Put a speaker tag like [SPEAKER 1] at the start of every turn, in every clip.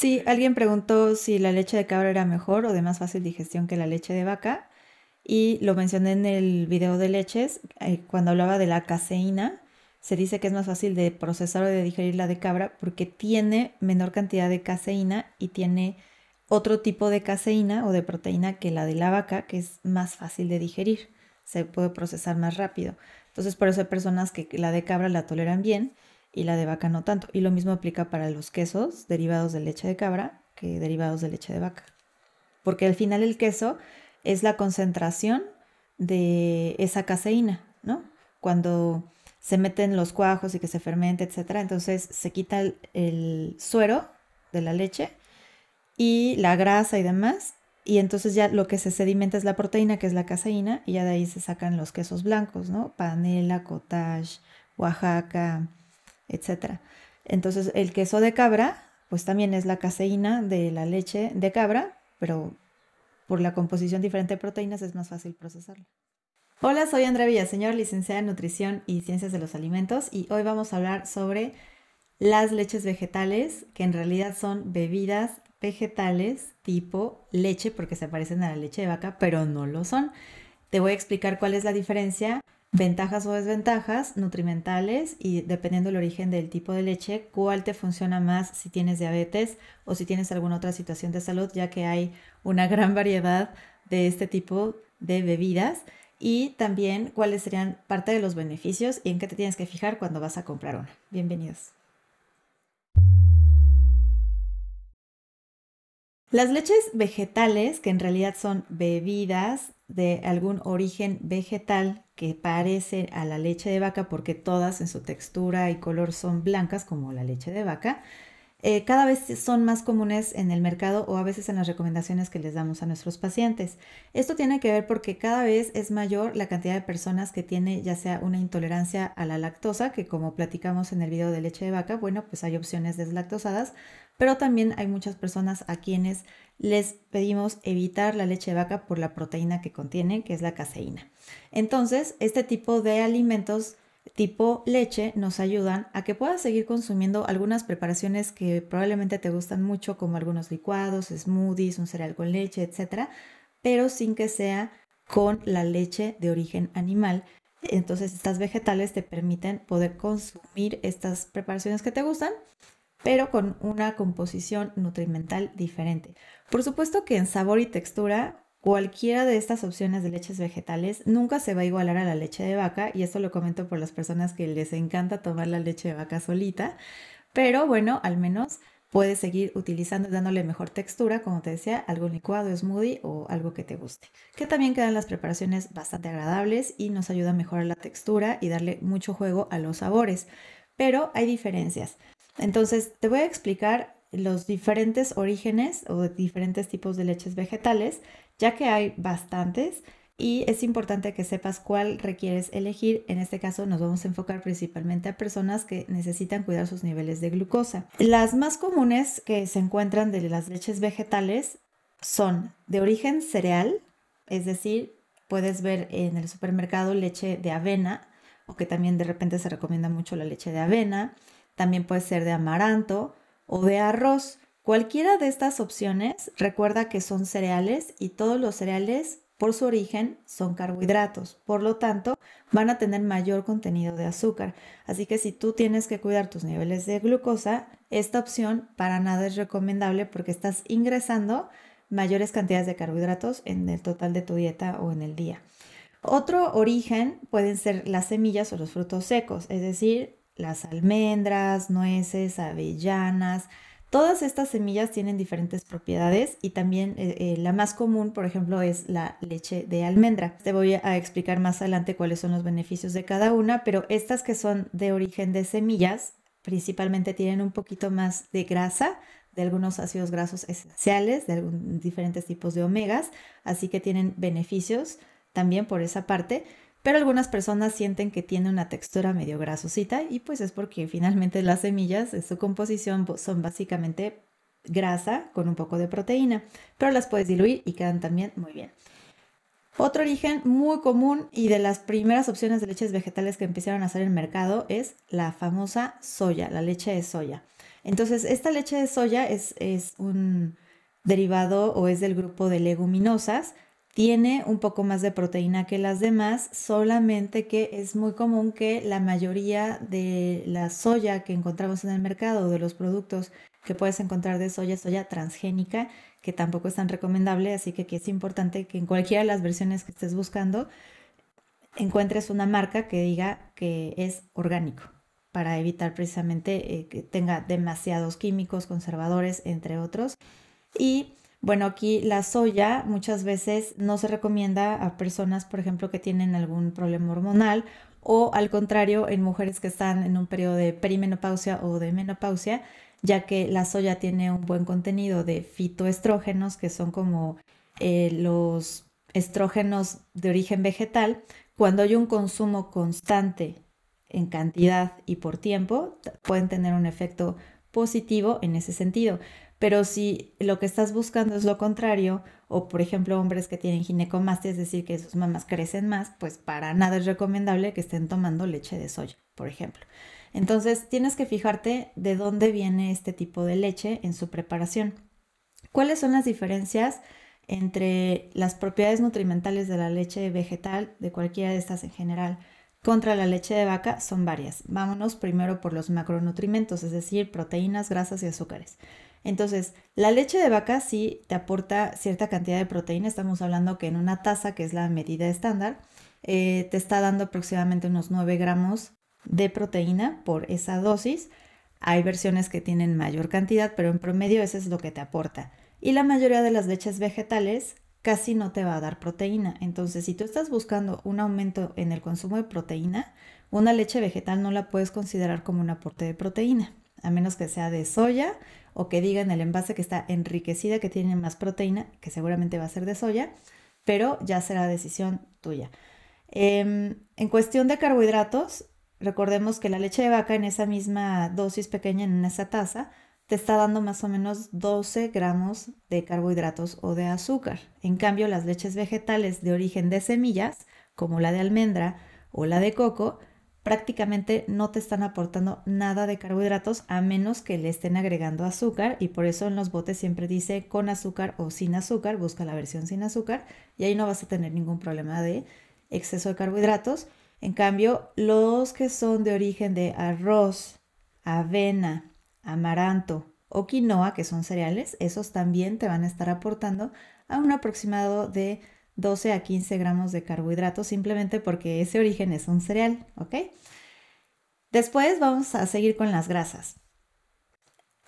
[SPEAKER 1] Sí, alguien preguntó si la leche de cabra era mejor o de más fácil digestión que la leche de vaca. Y lo mencioné en el video de leches, eh, cuando hablaba de la caseína, se dice que es más fácil de procesar o de digerir la de cabra porque tiene menor cantidad de caseína y tiene otro tipo de caseína o de proteína que la de la vaca, que es más fácil de digerir, se puede procesar más rápido. Entonces, por eso hay personas que la de cabra la toleran bien y la de vaca no tanto. Y lo mismo aplica para los quesos derivados de leche de cabra que derivados de leche de vaca. Porque al final el queso es la concentración de esa caseína, ¿no? Cuando se meten los cuajos y que se fermente, etcétera, entonces se quita el, suero de la leche y la grasa y demás, y entonces ya lo que se sedimenta es la proteína, que es la caseína, y ya de ahí se sacan los quesos blancos, ¿no? Panela, cottage, Oaxaca, etcétera. Entonces el queso de cabra, pues también es la caseína de la leche de cabra, pero por la composición diferente de proteínas es más fácil procesarla. Hola, soy Andrea Villaseñor, licenciada en Nutrición y Ciencias de los Alimentos y hoy vamos a hablar sobre las leches vegetales, que en realidad son bebidas vegetales tipo leche, porque se parecen a la leche de vaca, pero no lo son. Te voy a explicar cuál es la diferencia, ventajas o desventajas nutrimentales y dependiendo del origen del tipo de leche, cuál te funciona más si tienes diabetes o si tienes alguna otra situación de salud, ya que hay una gran variedad de este tipo de bebidas y también cuáles serían parte de los beneficios y en qué te tienes que fijar cuando vas a comprar una. Bienvenidos. Las leches vegetales, que en realidad son bebidas de algún origen vegetal que parece a la leche de vaca porque todas en su textura y color son blancas como la leche de vaca, eh, cada vez son más comunes en el mercado o a veces en las recomendaciones que les damos a nuestros pacientes. Esto tiene que ver porque cada vez es mayor la cantidad de personas que tiene ya sea una intolerancia a la lactosa, que como platicamos en el video de leche de vaca, bueno, pues hay opciones deslactosadas, pero también hay muchas personas a quienes les pedimos evitar la leche de vaca por la proteína que contiene, que es la caseína. Entonces, este tipo de alimentos tipo leche nos ayudan a que puedas seguir consumiendo algunas preparaciones que probablemente te gustan mucho, como algunos licuados, smoothies, un cereal con leche, etcétera, pero sin que sea con la leche de origen animal. Entonces, estas vegetales te permiten poder consumir estas preparaciones que te gustan, pero con una composición nutrimental diferente. Por supuesto que en sabor y textura Cualquiera de estas opciones de leches vegetales nunca se va a igualar a la leche de vaca y esto lo comento por las personas que les encanta tomar la leche de vaca solita, pero bueno, al menos puedes seguir utilizando dándole mejor textura, como te decía, algún licuado, smoothie o algo que te guste. Que también quedan las preparaciones bastante agradables y nos ayuda a mejorar la textura y darle mucho juego a los sabores. Pero hay diferencias. Entonces, te voy a explicar los diferentes orígenes o diferentes tipos de leches vegetales ya que hay bastantes y es importante que sepas cuál requieres elegir. En este caso nos vamos a enfocar principalmente a personas que necesitan cuidar sus niveles de glucosa. Las más comunes que se encuentran de las leches vegetales son de origen cereal, es decir, puedes ver en el supermercado leche de avena o que también de repente se recomienda mucho la leche de avena, también puede ser de amaranto o de arroz. Cualquiera de estas opciones recuerda que son cereales y todos los cereales por su origen son carbohidratos, por lo tanto van a tener mayor contenido de azúcar. Así que si tú tienes que cuidar tus niveles de glucosa, esta opción para nada es recomendable porque estás ingresando mayores cantidades de carbohidratos en el total de tu dieta o en el día. Otro origen pueden ser las semillas o los frutos secos, es decir, las almendras, nueces, avellanas, Todas estas semillas tienen diferentes propiedades y también eh, eh, la más común, por ejemplo, es la leche de almendra. Te voy a explicar más adelante cuáles son los beneficios de cada una, pero estas que son de origen de semillas principalmente tienen un poquito más de grasa, de algunos ácidos grasos esenciales, de diferentes tipos de omegas, así que tienen beneficios también por esa parte, pero algunas personas sienten que tiene una textura medio grasosita y pues es porque finalmente las semillas de su composición son básicamente grasa con un poco de proteína, pero las puedes diluir y quedan también muy bien. Otro origen muy común y de las primeras opciones de leches vegetales que empezaron a hacer en el mercado es la famosa soya, la leche de soya. Entonces, esta leche de soya es, un derivado o es del grupo de leguminosas. Tiene un poco más de proteína que las demás, solamente que es muy común que la mayoría de la soya que encontramos en el mercado, de los productos que puedes encontrar de soya, soya transgénica, que tampoco es tan recomendable, así que, es importante que en cualquiera de las versiones que estés buscando encuentres una marca que diga que es orgánico para evitar precisamente eh, que tenga demasiados químicos, conservadores, entre otros. Y bueno, aquí la soya muchas veces no se recomienda a personas, por ejemplo, que tienen algún problema hormonal o al contrario en mujeres que están en un periodo de perimenopausia o de menopausia, ya que la soya tiene un buen contenido de fitoestrógenos, que son como eh, los estrógenos de origen vegetal. Cuando hay un consumo constante en cantidad y por tiempo, pueden tener un efecto positivo en ese sentido. Pero si lo que estás buscando es lo contrario, o por ejemplo hombres que tienen ginecomastia, es decir, que sus mamas crecen más, pues para nada es recomendable que estén tomando leche de soya, por ejemplo. Entonces tienes que fijarte de dónde viene este tipo de leche en su preparación. ¿Cuáles son las diferencias entre las propiedades nutrimentales de la leche vegetal, de cualquiera de estas en general, contra la leche de vaca? Son varias. Vámonos primero por los macronutrimentos, es decir, proteínas, grasas y azúcares. Entonces, la leche de vaca sí te aporta cierta cantidad de proteína. Estamos hablando que en una taza, que es la medida estándar, eh, te está dando aproximadamente unos 9 gramos de proteína por esa dosis. Hay versiones que tienen mayor cantidad, pero en promedio eso es lo que te aporta. Y la mayoría de las leches vegetales casi no te va a dar proteína. Entonces, si tú estás buscando un aumento en el consumo de proteína, una leche vegetal no la puedes considerar como un aporte de proteína, a menos que sea de soya o que diga en el envase que está enriquecida, que tiene más proteína, que seguramente va a ser de soya, pero ya será decisión tuya. Em, en cuestión de carbohidratos, Recordemos que la leche de vaca en esa misma dosis pequeña, en esa taza, te está dando más o menos 12 gramos de carbohidratos o de azúcar. En cambio, las leches vegetales de origen de semillas, como la de almendra o la de coco, prácticamente no te están aportando nada de carbohidratos a menos que le estén agregando azúcar y por eso en los botes siempre dice con azúcar o sin azúcar, busca la versión sin azúcar y ahí no vas a tener ningún problema de exceso de carbohidratos. En cambio, los que son de origen de arroz, avena, amaranto o quinoa, que son cereales, esos también te van a estar aportando a un aproximado de 12 a 15 gramos de carbohidratos simplemente porque ese origen es un cereal, ¿ok? Después vamos a seguir con las grasas.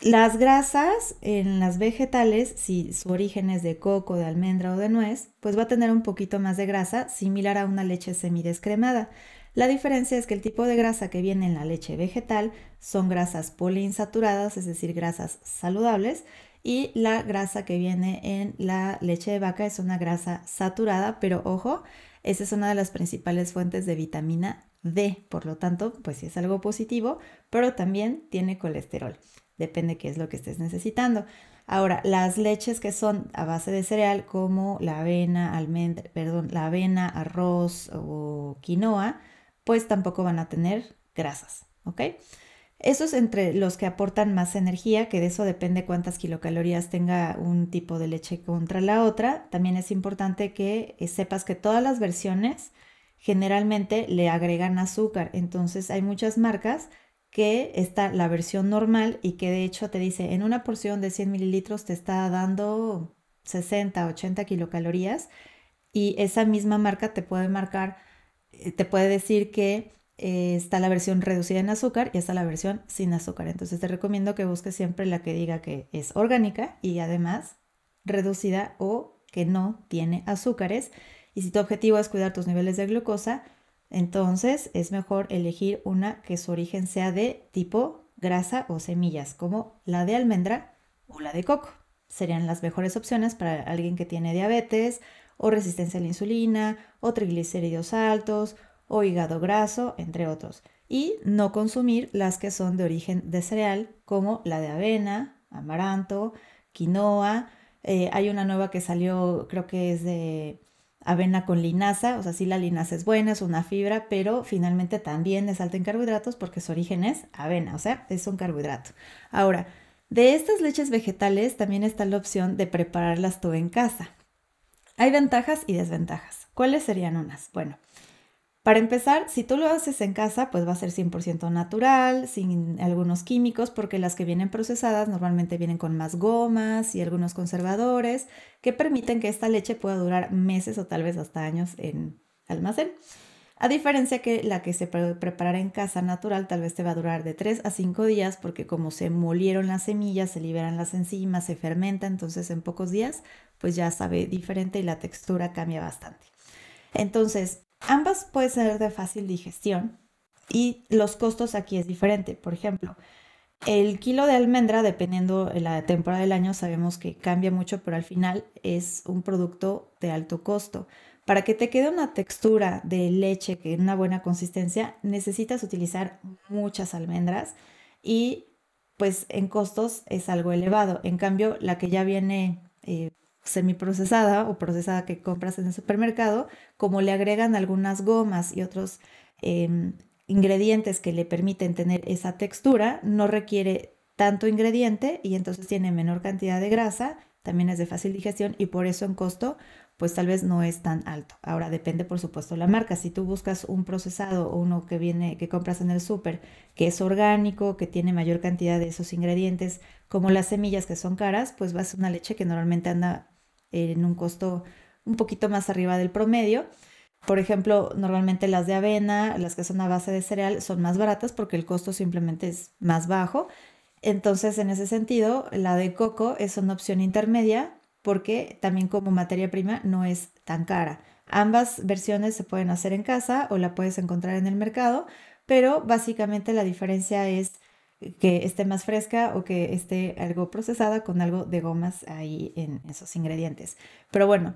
[SPEAKER 1] Las grasas en las vegetales, si su origen es de coco, de almendra o de nuez, pues va a tener un poquito más de grasa, similar a una leche semidescremada. La diferencia es que el tipo de grasa que viene en la leche vegetal son grasas poliinsaturadas, es decir, grasas saludables, y la grasa que viene en la leche de vaca es una grasa saturada, pero ojo, esa es una de las principales fuentes de vitamina D, por lo tanto, pues sí es algo positivo, pero también tiene colesterol depende qué es lo que estés necesitando. Ahora, las leches que son a base de cereal como la avena, almendra, perdón, la avena, arroz o quinoa, pues tampoco van a tener grasas, ¿ok? Eso es entre los que aportan más energía, que de eso depende cuántas kilocalorías tenga un tipo de leche contra la otra. También es importante que eh, sepas que todas las versiones generalmente le agregan azúcar. Entonces hay muchas marcas que está la versión normal y que de hecho te dice en una porción de 100 mililitros te está dando 60, 80 kilocalorías y esa misma marca te puede marcar, eh, te puede decir que eh, está la versión reducida en azúcar y está la versión sin azúcar. Entonces te recomiendo que busques siempre la que diga que es orgánica y además reducida o que no tiene azúcares. Y si tu objetivo es cuidar tus niveles de glucosa, entonces es mejor elegir una que su origen sea de tipo grasa o semillas, como la de almendra o la de coco. Serían las mejores opciones para alguien que tiene diabetes o resistencia a la insulina o triglicéridos altos o hígado graso, entre otros. Y no consumir las que son de origen de cereal, como la de avena, amaranto, quinoa. Eh, hay una nueva que salió, creo que es de avena con linaza, o sea, sí la linaza es buena, es una fibra, pero finalmente también es alta en carbohidratos porque su origen es avena, o sea, es un carbohidrato. Ahora, de estas leches vegetales también está la opción de prepararlas tú en casa. Hay ventajas y desventajas. ¿Cuáles serían unas? Bueno, para empezar, si tú lo haces en casa, pues va a ser 100% natural, sin algunos químicos, porque las que vienen procesadas normalmente vienen con más gomas y algunos conservadores que permiten que esta leche pueda durar meses o tal vez hasta años en almacén. A diferencia que la que se prepara en casa natural tal vez te va a durar de 3 a 5 días porque como se molieron las semillas, se liberan las enzimas, se fermenta, entonces en pocos días pues ya sabe diferente y la textura cambia bastante. Entonces, Ambas pueden ser de fácil digestión y los costos aquí es diferente. Por ejemplo, el kilo de almendra, dependiendo de la temporada del año, sabemos que cambia mucho, pero al final es un producto de alto costo. Para que te quede una textura de leche que una buena consistencia, necesitas utilizar muchas almendras y pues en costos es algo elevado. En cambio, la que ya viene semiprocesada o procesada que compras en el supermercado, como le agregan algunas gomas y otros em, ingredientes que le permiten tener esa textura, no requiere tanto ingrediente y entonces tiene menor cantidad de grasa, también es de fácil digestión y por eso en costo pues tal vez no es tan alto. Ahora depende por supuesto la marca. Si tú buscas un procesado o uno que viene que compras en el súper que es orgánico, que tiene mayor cantidad de esos ingredientes, como las semillas que son caras, pues vas a una leche que normalmente anda en un costo un poquito más arriba del promedio. Por ejemplo, normalmente las de avena, las que son a base de cereal, son más baratas porque el costo simplemente es más bajo. Entonces, en ese sentido, la de coco es una opción intermedia porque también como materia prima no es tan cara. Ambas versiones se pueden hacer en casa o la puedes encontrar en el mercado, pero básicamente la diferencia es que esté más fresca o que esté algo procesada con algo de gomas ahí en esos ingredientes. Pero bueno,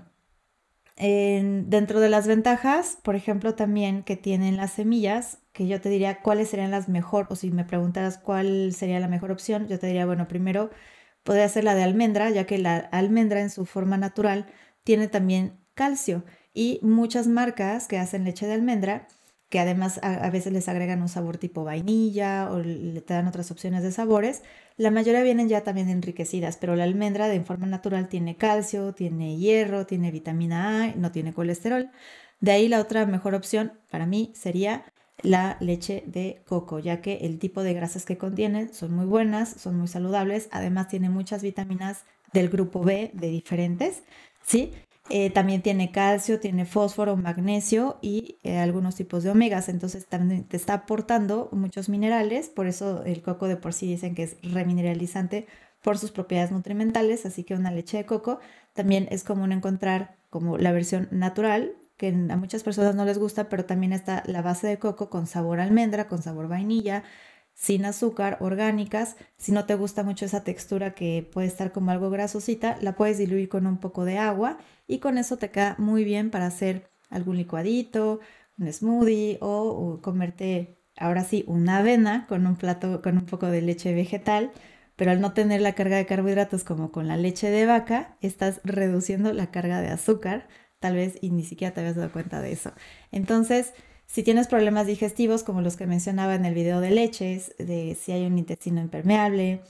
[SPEAKER 1] dentro de las ventajas, por ejemplo, también que tienen las semillas, que yo te diría cuáles serían las mejor, o si me preguntaras cuál sería la mejor opción, yo te diría, bueno, primero podría ser la de almendra, ya que la almendra en su forma natural tiene también calcio y muchas marcas que hacen leche de almendra que además a, veces les agregan un sabor tipo vainilla o le te dan otras opciones de sabores. La mayoría vienen ya también enriquecidas, pero la almendra de forma natural tiene calcio, tiene hierro, tiene vitamina A, no tiene colesterol. De ahí la otra mejor opción para mí sería la leche de coco, ya que el tipo de grasas que contiene son muy buenas, son muy saludables, además tiene muchas vitaminas del grupo B de diferentes, ¿sí? Eh, también tiene calcio, tiene fósforo, magnesio y eh, algunos tipos de omegas. Entonces también te está aportando muchos minerales. Por eso el coco de por sí dicen que es remineralizante por sus propiedades nutrimentales. Así que una leche de coco también es común encontrar como la versión natural, que a muchas personas no les gusta, pero también está la base de coco con sabor almendra, con sabor vainilla, sin azúcar, orgánicas. Si no te gusta mucho esa textura que puede estar como algo grasosita, la puedes diluir con un poco de agua y con eso te queda muy bien para hacer algún licuadito, un smoothie o, comerte ahora sí una avena con un plato con un poco de leche vegetal. Pero al no tener la carga de carbohidratos como con la leche de vaca, estás reduciendo la carga de azúcar, tal vez y ni siquiera te habías dado cuenta de eso. Entonces, si tienes problemas digestivos, como los que mencionaba en el video de leches, de si hay un intestino impermeable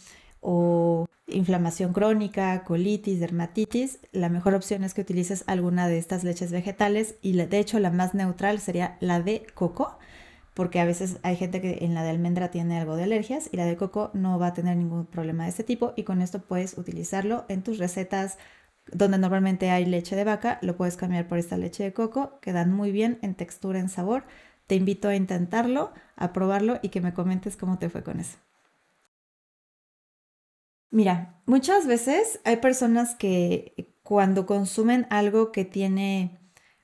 [SPEAKER 1] o inflamación crónica, colitis, dermatitis, la mejor opción es que utilices alguna de estas leches vegetales y de hecho la más neutral sería la de coco, porque a veces hay gente que en la de almendra tiene algo de alergias y la de coco no va a tener ningún problema de este tipo y con esto puedes utilizarlo en tus recetas donde normalmente hay leche de vaca, lo puedes cambiar por esta leche de coco, quedan muy bien en textura, en sabor. Te invito a intentarlo, a probarlo y que me comentes cómo te fue con eso. Mira, muchas veces hay personas que cuando consumen algo que tiene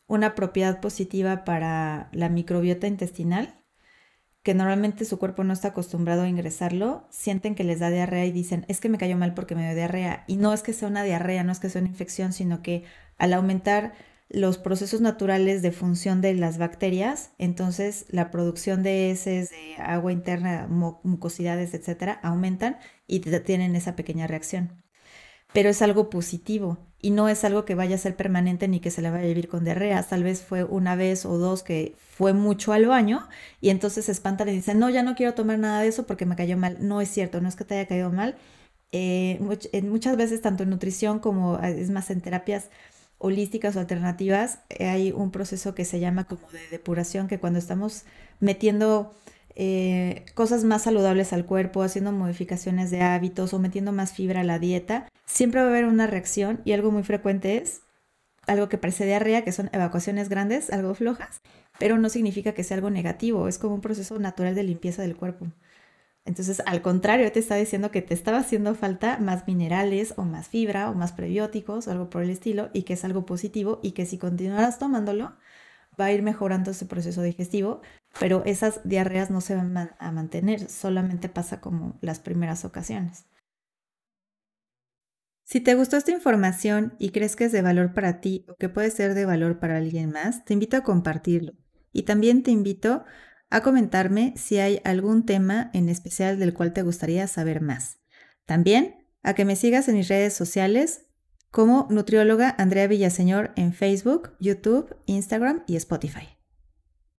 [SPEAKER 1] una propiedad positiva para la microbiota intestinal, que normalmente su cuerpo no está acostumbrado a ingresarlo, sienten que les da diarrea y dicen, es que me cayó mal porque me dio diarrea. Y no es que sea una diarrea, no es que sea una infección, sino que al aumentar los procesos naturales de función de las bacterias, entonces la producción de heces, de agua interna, mucosidades, etcétera, aumentan y tienen esa pequeña reacción. Pero es algo positivo y no es algo que vaya a ser permanente ni que se le vaya a vivir con diarrea. Tal vez fue una vez o dos que fue mucho al baño y entonces se espantan y dicen, no, ya no quiero tomar nada de eso porque me cayó mal. No es cierto, no es que te haya caído mal. Eh, muchas veces, tanto en nutrición como eh, es más en terapias holísticas o alternativas, eh, hay un proceso que se llama como de depuración, que cuando estamos metiendo eh, cosas más saludables al cuerpo, haciendo modificaciones de hábitos o metiendo más fibra a la dieta, siempre va a haber una reacción y algo muy frecuente es algo que parece diarrea, que son evacuaciones grandes, algo flojas, pero no significa que sea algo negativo, es como un proceso natural de limpieza del cuerpo. Entonces, al contrario, te está diciendo que te estaba haciendo falta más minerales o más fibra o más prebióticos algo por el estilo y que es algo positivo y que si continuaras tomándolo, va a ir mejorando ese proceso digestivo, pero esas diarreas no se van a mantener, solamente pasa como las primeras ocasiones. Si te gustó esta información y crees que es de valor para ti o que puede ser de valor para alguien más, te invito a compartirlo. Y también te invito a comentarme si hay algún tema en especial del cual te gustaría saber más. También a que me sigas en mis redes sociales como nutrióloga Andrea Villaseñor en Facebook, YouTube, Instagram y Spotify.